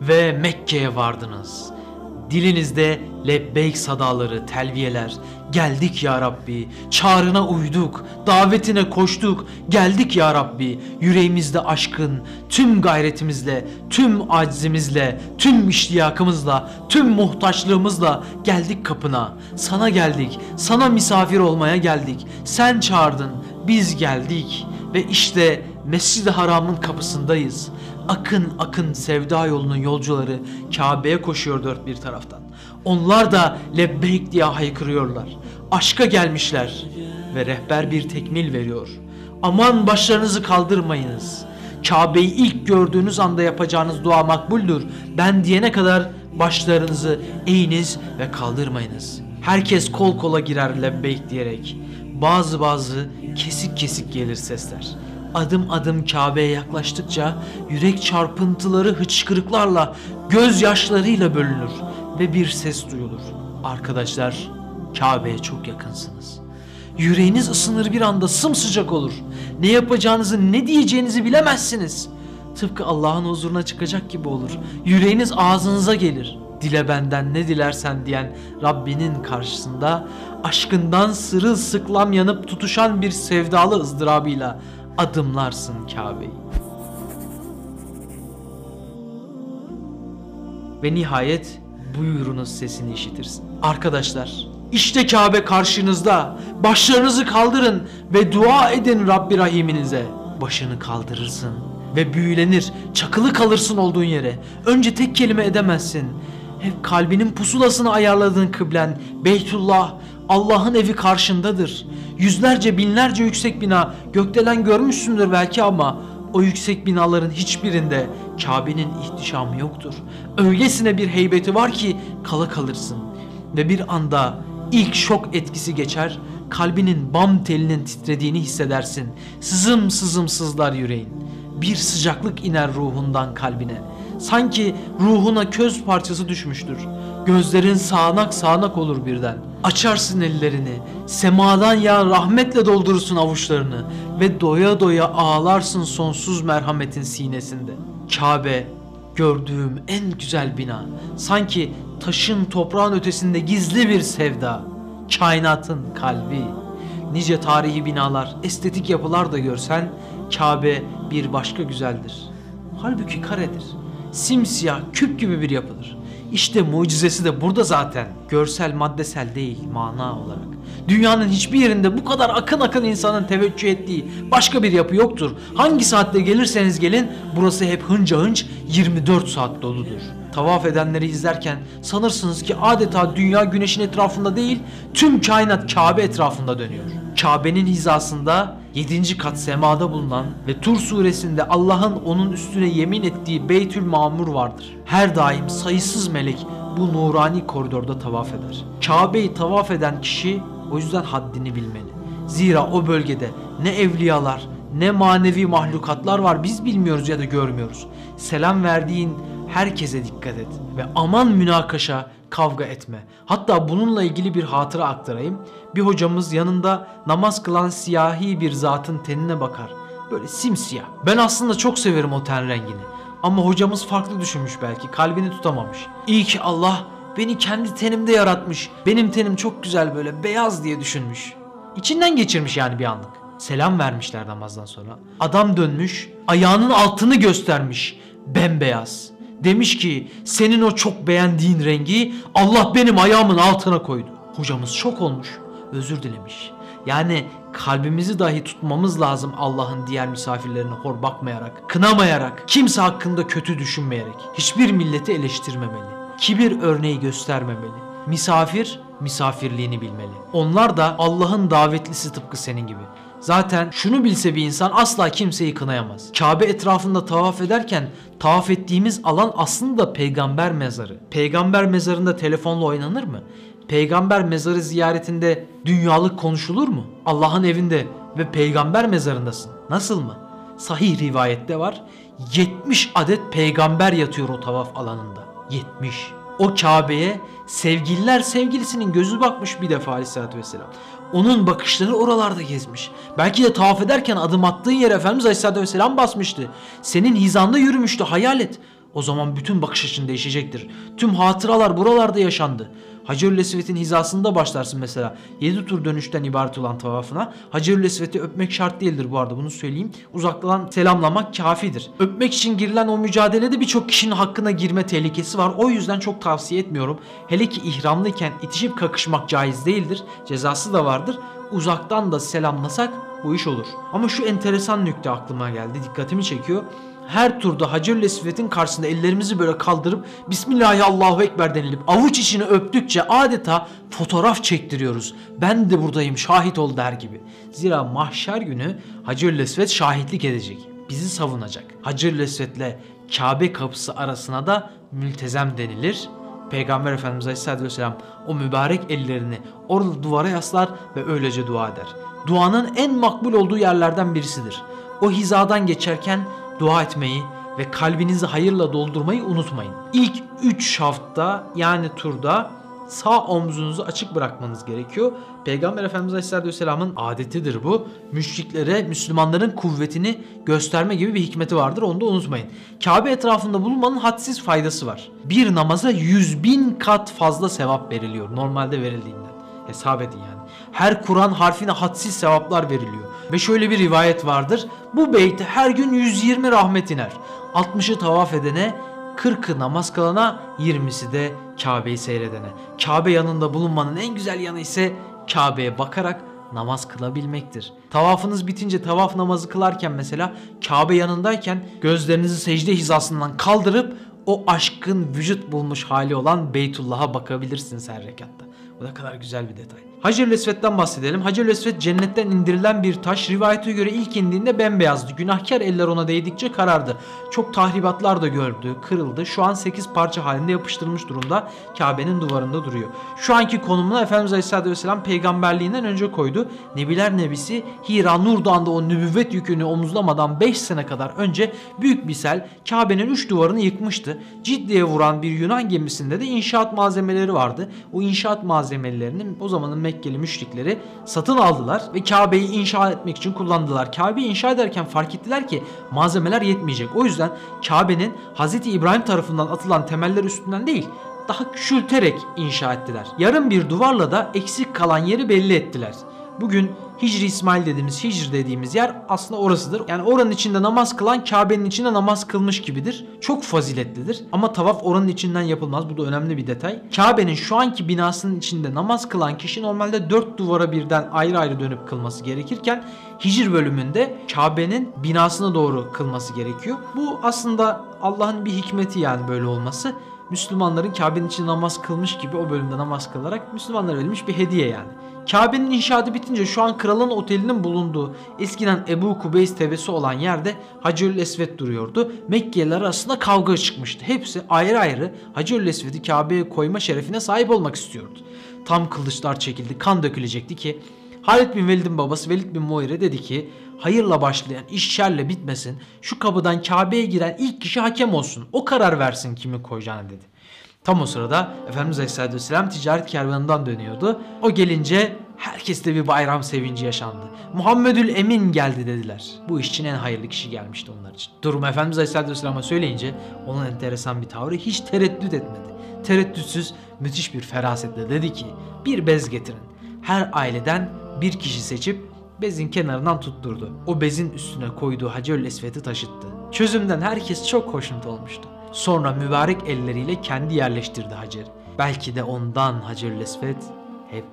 ve Mekke'ye vardınız. Dilinizde lebbeyk sadaları, telviyeler. Geldik ya Rabbi, çağrına uyduk, davetine koştuk. Geldik ya Rabbi, yüreğimizde aşkın, tüm gayretimizle, tüm aczimizle, tüm iştiyakımızla, tüm muhtaçlığımızla geldik kapına. Sana geldik, sana misafir olmaya geldik. Sen çağırdın, biz geldik. Ve işte Mescid-i Haram'ın kapısındayız. Akın akın sevda yolunun yolcuları Kabe'ye koşuyor dört bir taraftan. Onlar da lebbeyk diye haykırıyorlar. Aşka gelmişler ve rehber bir tekmil veriyor. Aman başlarınızı kaldırmayınız. Kabe'yi ilk gördüğünüz anda yapacağınız dua makbuldür. Ben diyene kadar başlarınızı eğiniz ve kaldırmayınız. Herkes kol kola girer lebbeyk diyerek. Bazı bazı kesik kesik gelir sesler. Adım adım Kabe'ye yaklaştıkça yürek çarpıntıları hıçkırıklarla, gözyaşlarıyla bölünür ve bir ses duyulur. Arkadaşlar, Kabe'ye çok yakınsınız. Yüreğiniz ısınır bir anda sımsıcak olur. Ne yapacağınızı, ne diyeceğinizi bilemezsiniz. Tıpkı Allah'ın huzuruna çıkacak gibi olur. Yüreğiniz ağzınıza gelir. Dile benden ne dilersen diyen Rabbinin karşısında aşkından sırılsıklam yanıp tutuşan bir sevdalı ızdırabıyla adımlarsın Kabe'yi. Ve nihayet buyurunuz sesini işitirsin. Arkadaşlar işte Kabe karşınızda. Başlarınızı kaldırın ve dua edin Rabbi Rahiminize. Başını kaldırırsın ve büyülenir, çakılı kalırsın olduğun yere. Önce tek kelime edemezsin. Hep kalbinin pusulasını ayarladığın kıblen Beytullah Allah'ın evi karşındadır. Yüzlerce binlerce yüksek bina gökdelen görmüşsündür belki ama o yüksek binaların hiçbirinde Kabe'nin ihtişamı yoktur. Öylesine bir heybeti var ki kala kalırsın. Ve bir anda ilk şok etkisi geçer, kalbinin bam telinin titrediğini hissedersin. Sızım sızım sızlar yüreğin. Bir sıcaklık iner ruhundan kalbine. Sanki ruhuna köz parçası düşmüştür. Gözlerin sağanak sağanak olur birden. Açarsın ellerini, semadan ya rahmetle doldurursun avuçlarını ve doya doya ağlarsın sonsuz merhametin sinesinde. Kabe, gördüğüm en güzel bina. Sanki taşın toprağın ötesinde gizli bir sevda. Kainatın kalbi. Nice tarihi binalar, estetik yapılar da görsen Kabe bir başka güzeldir. Halbuki karedir. Simsiyah, küp gibi bir yapıdır. İşte mucizesi de burada zaten. Görsel, maddesel değil, mana olarak. Dünyanın hiçbir yerinde bu kadar akın akın insanın teveccüh ettiği başka bir yapı yoktur. Hangi saatte gelirseniz gelin burası hep hınca hınç 24 saat doludur. Tavaf edenleri izlerken sanırsınız ki adeta dünya güneşin etrafında değil tüm kainat Kabe etrafında dönüyor. Kabe'nin hizasında 7. kat semada bulunan ve Tur suresinde Allah'ın onun üstüne yemin ettiği Beytül Mamur vardır. Her daim sayısız melek bu nurani koridorda tavaf eder. Kabe'yi tavaf eden kişi o yüzden haddini bilmeli. Zira o bölgede ne evliyalar ne manevi mahlukatlar var biz bilmiyoruz ya da görmüyoruz. Selam verdiğin herkese dikkat et ve aman münakaşa kavga etme. Hatta bununla ilgili bir hatıra aktarayım. Bir hocamız yanında namaz kılan siyahi bir zatın tenine bakar. Böyle simsiyah. Ben aslında çok severim o ten rengini. Ama hocamız farklı düşünmüş belki. Kalbini tutamamış. İyi ki Allah beni kendi tenimde yaratmış. Benim tenim çok güzel böyle beyaz diye düşünmüş. İçinden geçirmiş yani bir anlık. Selam vermişler namazdan sonra. Adam dönmüş, ayağının altını göstermiş. Bembeyaz. Demiş ki senin o çok beğendiğin rengi Allah benim ayağımın altına koydu. Hocamız şok olmuş. Özür dilemiş. Yani kalbimizi dahi tutmamız lazım Allah'ın diğer misafirlerine hor bakmayarak, kınamayarak, kimse hakkında kötü düşünmeyerek. Hiçbir milleti eleştirmemeli. Kibir örneği göstermemeli. Misafir misafirliğini bilmeli. Onlar da Allah'ın davetlisi tıpkı senin gibi. Zaten şunu bilse bir insan asla kimseyi kınayamaz. Kabe etrafında tavaf ederken tavaf ettiğimiz alan aslında peygamber mezarı. Peygamber mezarında telefonla oynanır mı? Peygamber mezarı ziyaretinde dünyalık konuşulur mu? Allah'ın evinde ve peygamber mezarındasın. Nasıl mı? Sahih rivayette var. 70 adet peygamber yatıyor o tavaf alanında. 70. O Kabe'ye sevgililer sevgilisinin gözü bakmış bir defa aleyhissalatü vesselam. Onun bakışları oralarda gezmiş. Belki de tavaf ederken adım attığın yere Efendimiz Aleyhisselatü Vesselam basmıştı. Senin hizanda yürümüştü hayal et. O zaman bütün bakış açın değişecektir. Tüm hatıralar buralarda yaşandı. Hacerül Esved'in hizasında başlarsın mesela. 7 tur dönüşten ibaret olan tavafına. Hacerül Esved'i öpmek şart değildir bu arada bunu söyleyeyim. Uzaktan selamlamak kafidir. Öpmek için girilen o mücadelede birçok kişinin hakkına girme tehlikesi var. O yüzden çok tavsiye etmiyorum. Hele ki ihramlıyken itişip kakışmak caiz değildir. Cezası da vardır. Uzaktan da selamlasak bu iş olur. Ama şu enteresan nükte aklıma geldi. Dikkatimi çekiyor her turda Hacerül Esved'in karşısında ellerimizi böyle kaldırıp Bismillahirrahmanirrahim Ekber denilip avuç içini öptükçe adeta fotoğraf çektiriyoruz. Ben de buradayım şahit ol der gibi. Zira mahşer günü Hacerül Esved şahitlik edecek. Bizi savunacak. Hacerül Esved'le Kabe kapısı arasına da mültezem denilir. Peygamber Efendimiz Aleyhisselatü Vesselam o mübarek ellerini orada duvara yaslar ve öylece dua eder. Duanın en makbul olduğu yerlerden birisidir. O hizadan geçerken dua etmeyi ve kalbinizi hayırla doldurmayı unutmayın. İlk 3 şafta yani turda sağ omzunuzu açık bırakmanız gerekiyor. Peygamber Efendimiz Aleyhisselatü Vesselam'ın adetidir bu. Müşriklere Müslümanların kuvvetini gösterme gibi bir hikmeti vardır. Onu da unutmayın. Kabe etrafında bulunmanın hadsiz faydası var. Bir namaza 100 bin kat fazla sevap veriliyor normalde verildiğinden. Hesap edin yani. Her Kur'an harfine hadsiz sevaplar veriliyor. Ve şöyle bir rivayet vardır. Bu beyte her gün 120 rahmet iner. 60'ı tavaf edene, 40'ı namaz kılana, 20'si de Kabe'yi seyredene. Kabe yanında bulunmanın en güzel yanı ise Kabe'ye bakarak namaz kılabilmektir. Tavafınız bitince tavaf namazı kılarken mesela Kabe yanındayken gözlerinizi secde hizasından kaldırıp o aşkın vücut bulmuş hali olan Beytullah'a bakabilirsiniz her rekatta. Bu da kadar güzel bir detay. Hacer-ül Esved'den bahsedelim. Hacer-ül Esved cennetten indirilen bir taş. Rivayete göre ilk indiğinde bembeyazdı. Günahkar eller ona değdikçe karardı. Çok tahribatlar da gördü, kırıldı. Şu an 8 parça halinde yapıştırılmış durumda. Kabe'nin duvarında duruyor. Şu anki konumuna Efendimiz Aleyhisselatü Vesselam peygamberliğinden önce koydu. Nebiler Nebisi Hira Nur Dağı'nda o nübüvvet yükünü omuzlamadan 5 sene kadar önce büyük bir sel Kabe'nin 3 duvarını yıkmıştı. Ciddiye vuran bir Yunan gemisinde de inşaat malzemeleri vardı. O inşaat malzemelerinin o zamanın Mekkeli müşrikleri satın aldılar ve Kabe'yi inşa etmek için kullandılar. Kabe'yi inşa ederken fark ettiler ki malzemeler yetmeyecek. O yüzden Kabe'nin Hz. İbrahim tarafından atılan temeller üstünden değil daha küçülterek inşa ettiler. Yarım bir duvarla da eksik kalan yeri belli ettiler. Bugün Hicri İsmail dediğimiz, Hicr dediğimiz yer aslında orasıdır. Yani oranın içinde namaz kılan Kabe'nin içinde namaz kılmış gibidir. Çok faziletlidir. Ama tavaf oranın içinden yapılmaz. Bu da önemli bir detay. Kabe'nin şu anki binasının içinde namaz kılan kişi normalde dört duvara birden ayrı ayrı dönüp kılması gerekirken Hicr bölümünde Kabe'nin binasına doğru kılması gerekiyor. Bu aslında Allah'ın bir hikmeti yani böyle olması. Müslümanların Kabe'nin içinde namaz kılmış gibi o bölümde namaz kılarak Müslümanlara verilmiş bir hediye yani. Kabe'nin inşaatı bitince şu an kralın otelinin bulunduğu eskiden Ebu Kubeys tebesi olan yerde Hacerül Esved duruyordu. Mekkeliler arasında kavga çıkmıştı. Hepsi ayrı ayrı Hacerül Esved'i Kabe'ye koyma şerefine sahip olmak istiyordu. Tam kılıçlar çekildi, kan dökülecekti ki Halid bin Velid'in babası Velid bin Muire dedi ki hayırla başlayan iş şerle bitmesin. Şu kapıdan Kabe'ye giren ilk kişi hakem olsun. O karar versin kimi koyacağını dedi. Tam o sırada Efendimiz Aleyhisselatü Vesselam ticaret kervanından dönüyordu. O gelince herkeste bir bayram sevinci yaşandı. Muhammedül Emin geldi dediler. Bu iş için en hayırlı kişi gelmişti onlar için. Durum Efendimiz Aleyhisselatü Vesselam'a söyleyince onun enteresan bir tavrı hiç tereddüt etmedi. Tereddütsüz müthiş bir ferasetle dedi ki bir bez getirin. Her aileden bir kişi seçip bezin kenarından tutturdu. O bezin üstüne koyduğu Hacerül Esved'i taşıttı. Çözümden herkes çok hoşnut olmuştu. Sonra mübarek elleriyle kendi yerleştirdi Hacer'i. Belki de ondan Hacerül Esved hep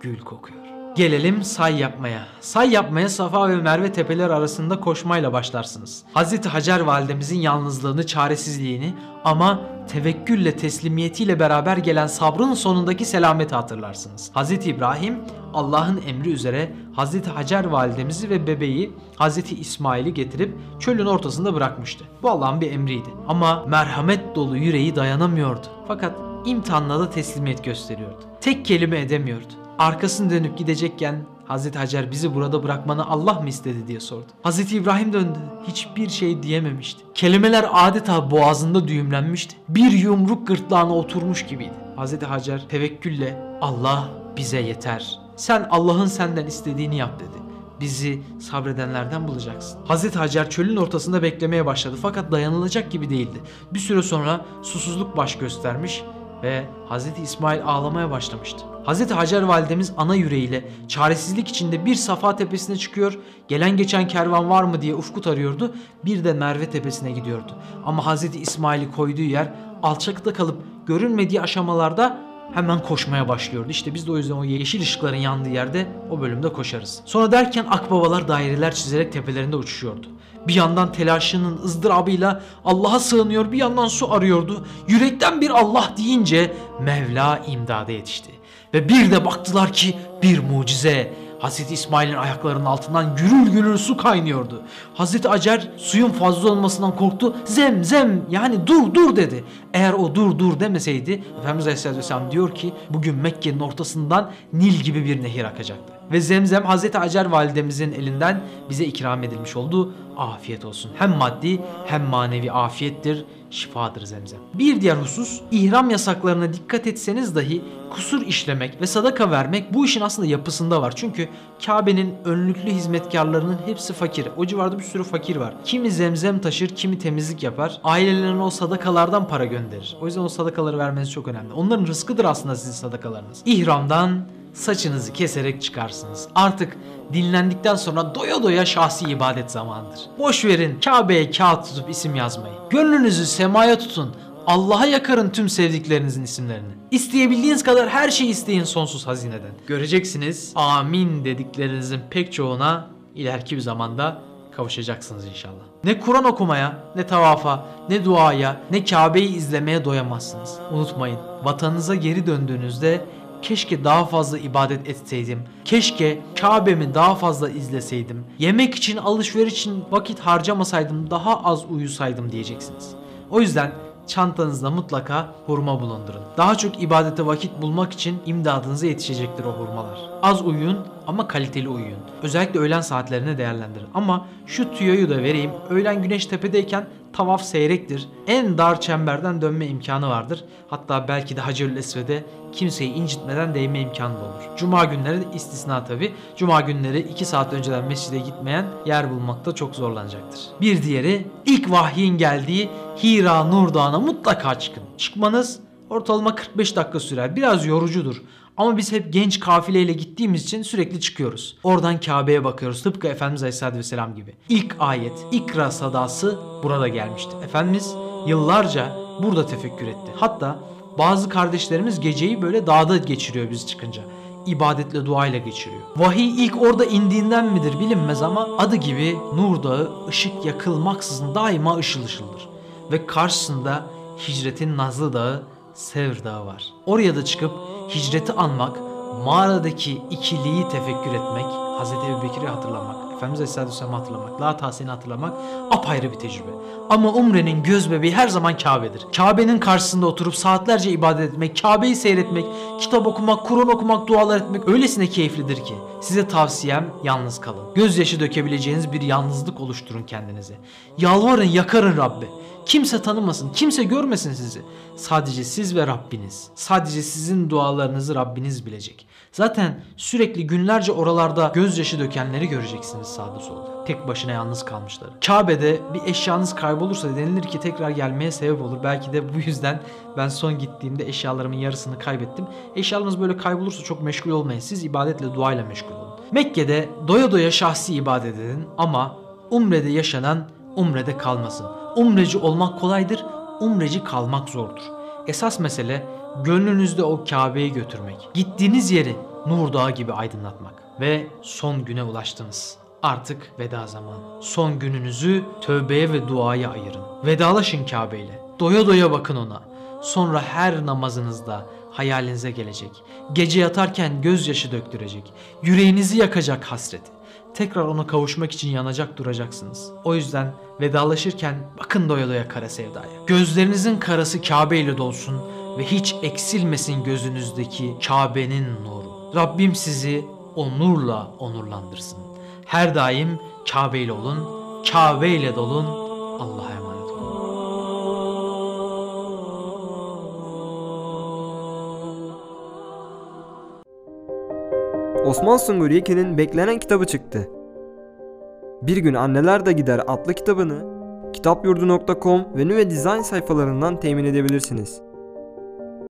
gül kokuyor. Gelelim say yapmaya. Say yapmaya Safa ve Merve tepeler arasında koşmayla başlarsınız. Hazreti Hacer validemizin yalnızlığını, çaresizliğini ama tevekkülle teslimiyetiyle beraber gelen sabrın sonundaki selameti hatırlarsınız. Hazreti İbrahim Allah'ın emri üzere Hazreti Hacer validemizi ve bebeği Hazreti İsmail'i getirip çölün ortasında bırakmıştı. Bu Allah'ın bir emriydi. Ama merhamet dolu yüreği dayanamıyordu. Fakat imtihanla da teslimiyet gösteriyordu. Tek kelime edemiyordu. Arkasını dönüp gidecekken Hazreti Hacer bizi burada bırakmanı Allah mı istedi diye sordu. Hazreti İbrahim döndü. Hiçbir şey diyememişti. Kelimeler adeta boğazında düğümlenmişti. Bir yumruk gırtlağına oturmuş gibiydi. Hazreti Hacer tevekkülle Allah bize yeter. Sen Allah'ın senden istediğini yap dedi. bizi sabredenlerden bulacaksın. Hazreti Hacer çölün ortasında beklemeye başladı fakat dayanılacak gibi değildi. Bir süre sonra susuzluk baş göstermiş ve Hazreti İsmail ağlamaya başlamıştı. Hazreti Hacer validemiz ana yüreğiyle çaresizlik içinde bir Safa tepesine çıkıyor, gelen geçen kervan var mı diye ufku arıyordu, bir de Merve tepesine gidiyordu. Ama Hazreti İsmail'i koyduğu yer alçakta kalıp görünmediği aşamalarda hemen koşmaya başlıyordu. İşte biz de o yüzden o yeşil ışıkların yandığı yerde o bölümde koşarız. Sonra derken akbabalar daireler çizerek tepelerinde uçuşuyordu. Bir yandan telaşının ızdırabıyla Allah'a sığınıyor, bir yandan su arıyordu. Yürekten bir Allah deyince Mevla imdada yetişti. Ve bir de baktılar ki bir mucize. Hazreti İsmail'in ayaklarının altından gürül gürül su kaynıyordu. Hazreti Acer suyun fazla olmasından korktu. Zem zem yani dur dur dedi. Eğer o dur dur demeseydi Efendimiz Aleyhisselatü Vesselam diyor ki bugün Mekke'nin ortasından Nil gibi bir nehir akacaktı. Ve zemzem Hazreti Acer validemizin elinden bize ikram edilmiş oldu. Afiyet olsun. Hem maddi hem manevi afiyettir, şifadır zemzem. Bir diğer husus ihram yasaklarına dikkat etseniz dahi kusur işlemek ve sadaka vermek bu işin aslında yapısında var. Çünkü Kabe'nin önlüklü hizmetkarlarının hepsi fakir. O civarda bir sürü fakir var. Kimi zemzem taşır, kimi temizlik yapar. Ailelerine o sadakalardan para gönderir. O yüzden o sadakaları vermeniz çok önemli. Onların rızkıdır aslında sizin sadakalarınız. İhramdan saçınızı keserek çıkarsınız. Artık dinlendikten sonra doya doya şahsi ibadet zamanıdır. Boş verin Kabe'ye kağıt tutup isim yazmayı. Gönlünüzü semaya tutun. Allah'a yakarın tüm sevdiklerinizin isimlerini. İsteyebildiğiniz kadar her şeyi isteyin sonsuz hazineden. Göreceksiniz amin dediklerinizin pek çoğuna ileriki bir zamanda kavuşacaksınız inşallah. Ne Kur'an okumaya, ne tavafa, ne duaya, ne Kabe'yi izlemeye doyamazsınız. Unutmayın, vatanınıza geri döndüğünüzde keşke daha fazla ibadet etseydim. Keşke Kabe'mi daha fazla izleseydim. Yemek için, alışveriş için vakit harcamasaydım, daha az uyusaydım diyeceksiniz. O yüzden çantanızda mutlaka hurma bulundurun. Daha çok ibadete vakit bulmak için imdadınıza yetişecektir o hurmalar. Az uyuyun ama kaliteli uyuyun. Özellikle öğlen saatlerine değerlendirin. Ama şu tüyoyu da vereyim. Öğlen güneş tepedeyken tavaf seyrektir. En dar çemberden dönme imkanı vardır. Hatta belki de Hacerül Esved'e kimseyi incitmeden değme imkanı da olur. Cuma günleri de istisna tabi. Cuma günleri 2 saat önceden mescide gitmeyen yer bulmakta çok zorlanacaktır. Bir diğeri ilk vahyin geldiği Hira Nur Dağı'na mutlaka çıkın. Çıkmanız ortalama 45 dakika sürer. Biraz yorucudur. Ama biz hep genç kafileyle gittiğimiz için sürekli çıkıyoruz. Oradan Kabe'ye bakıyoruz tıpkı Efendimiz Aleyhisselatü Vesselam gibi. İlk ayet, ikra sadası burada gelmişti. Efendimiz yıllarca burada tefekkür etti. Hatta bazı kardeşlerimiz geceyi böyle dağda geçiriyor biz çıkınca ibadetle duayla geçiriyor. Vahiy ilk orada indiğinden midir bilinmez ama adı gibi Nur Dağı ışık yakılmaksızın daima ışıl ışıldır. Ve karşısında hicretin Nazlı Dağı Sevr Dağı var. Oraya da çıkıp hicreti anmak, mağaradaki ikiliği tefekkür etmek, Hz. Ebu Bekir'i hatırlamak, Efendimiz Aleyhisselatü hatırlamak, La Tahsin'i hatırlamak apayrı bir tecrübe. Ama Umre'nin göz bebeği her zaman Kabe'dir. Kabe'nin karşısında oturup saatlerce ibadet etmek, Kabe'yi seyretmek, kitap okumak, Kur'an okumak, dualar etmek öylesine keyiflidir ki. Size tavsiyem yalnız kalın. Gözyaşı dökebileceğiniz bir yalnızlık oluşturun kendinize. Yalvarın, yakarın Rabbe. Kimse tanımasın, kimse görmesin sizi. Sadece siz ve Rabbiniz. Sadece sizin dualarınızı Rabbiniz bilecek. Zaten sürekli günlerce oralarda gözyaşı dökenleri göreceksiniz sağda solda. Tek başına yalnız kalmışlar. Kabe'de bir eşyanız kaybolursa denilir ki tekrar gelmeye sebep olur. Belki de bu yüzden ben son gittiğimde eşyalarımın yarısını kaybettim. Eşyalarınız böyle kaybolursa çok meşgul olmayın. Siz ibadetle duayla meşgul olun. Mekke'de doya doya şahsi ibadet edin ama Umre'de yaşanan Umre'de kalmasın. Umreci olmak kolaydır, umreci kalmak zordur. Esas mesele gönlünüzde o Kabe'yi götürmek. Gittiğiniz yeri Nur Dağı gibi aydınlatmak. Ve son güne ulaştınız. Artık veda zamanı. Son gününüzü tövbeye ve duaya ayırın. Vedalaşın Kabe ile. Doya doya bakın ona. Sonra her namazınızda hayalinize gelecek. Gece yatarken gözyaşı döktürecek. Yüreğinizi yakacak hasret tekrar ona kavuşmak için yanacak duracaksınız. O yüzden vedalaşırken bakın doya doya kara sevdaya. Gözlerinizin karası Kabe ile dolsun ve hiç eksilmesin gözünüzdeki Kabe'nin nuru. Rabbim sizi o nurla onurlandırsın. Her daim Kabe ile olun, Kabe ile dolun. Allah'a Osman Sungur Yekin'in beklenen kitabı çıktı. Bir gün anneler de gider adlı kitabını kitapyurdu.com ve Nüve Design sayfalarından temin edebilirsiniz.